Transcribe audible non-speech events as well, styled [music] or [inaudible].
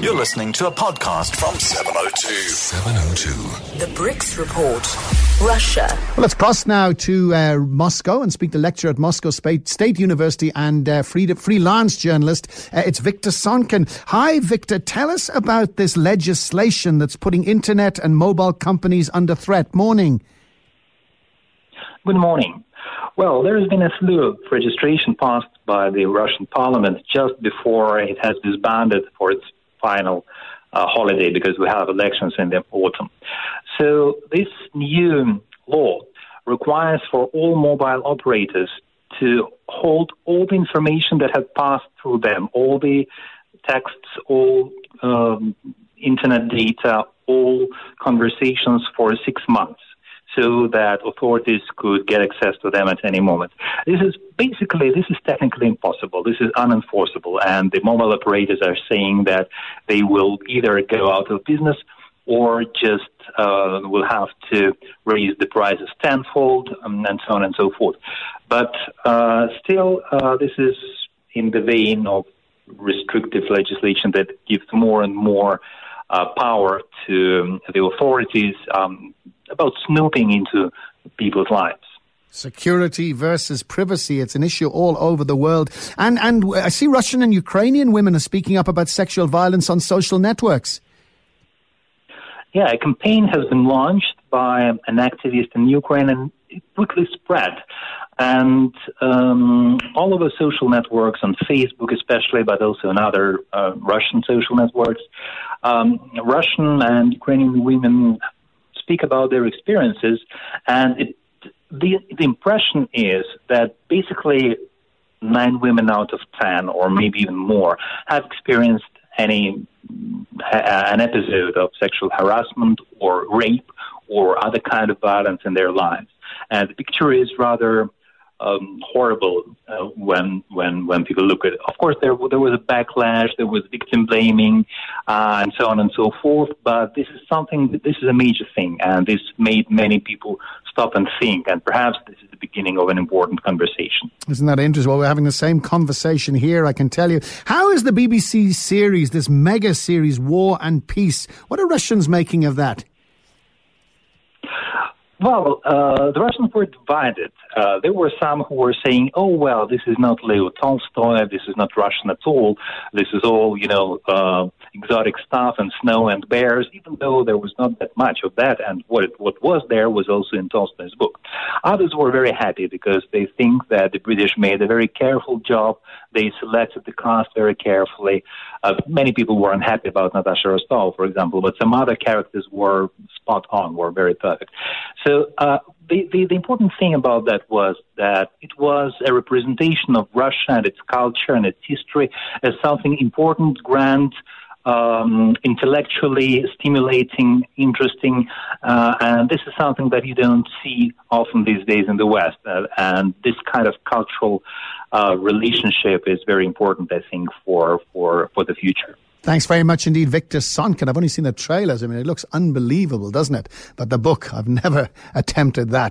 You're listening to a podcast from 702. 702. The BRICS Report. Russia. Well, let's cross now to uh, Moscow and speak to lecturer at Moscow State University and uh, freelance journalist. Uh, it's Victor Sonkin. Hi, Victor. Tell us about this legislation that's putting internet and mobile companies under threat. Morning. Good morning. Well, there has been a slew of registration passed by the Russian parliament just before it has disbanded for its final uh, holiday because we have elections in the autumn. So this new law requires for all mobile operators to hold all the information that has passed through them, all the texts, all um, internet data, all conversations for six months so that authorities could get access to them at any moment. This is basically, this is technically impossible. This is unenforceable. And the mobile operators are saying that they will either go out of business or just uh, will have to raise the prices tenfold um, and so on and so forth. But uh, still, uh, this is in the vein of restrictive legislation that gives more and more uh, power to the authorities. Um, about snooping into people's lives. Security versus privacy. It's an issue all over the world. And, and I see Russian and Ukrainian women are speaking up about sexual violence on social networks. Yeah, a campaign has been launched by an activist in Ukraine and it quickly spread. And um, all over social networks, on Facebook especially, but also on other uh, Russian social networks, um, Russian and Ukrainian women speak about their experiences, and it, the the impression is that basically nine women out of ten, or maybe even more, have experienced any uh, an episode of sexual harassment or rape or other kind of violence in their lives. And the picture is rather um, horrible uh, when when when people look at it. Of course, there there was a backlash, there was victim blaming, uh, and so on and so forth. But this is something. This is a major thing, and this made many people stop and think. And perhaps this is the beginning of an important conversation. Isn't that interesting? Well, we're having the same conversation here. I can tell you. How is the BBC series, this mega series, War and Peace? What are Russians making of that? Well, uh, the Russians were divided. Uh, there were some who were saying, "Oh well, this is not Leo Tolstoy. This is not Russian at all. This is all, you know, uh, exotic stuff and snow and bears." Even though there was not that much of that, and what it, what was there was also in Tolstoy's book. Others were very happy because they think that the British made a very careful job. They selected the cast very carefully. Uh, many people were unhappy about Natasha Rostova, for example, but some other characters were spot on, were very perfect. So uh, the, the, the important thing about that was that it was a representation of Russia and its culture and its history as something important, grand, um, intellectually stimulating, interesting, uh, and this is something that you don't see often these days in the West. Uh, and this kind of cultural uh, relationship is very important, I think, for for for the future. Thanks very much indeed, Victor Sonkin. I've only seen the trailers. I mean, it looks unbelievable, doesn't it? But the book, I've never [laughs] attempted that.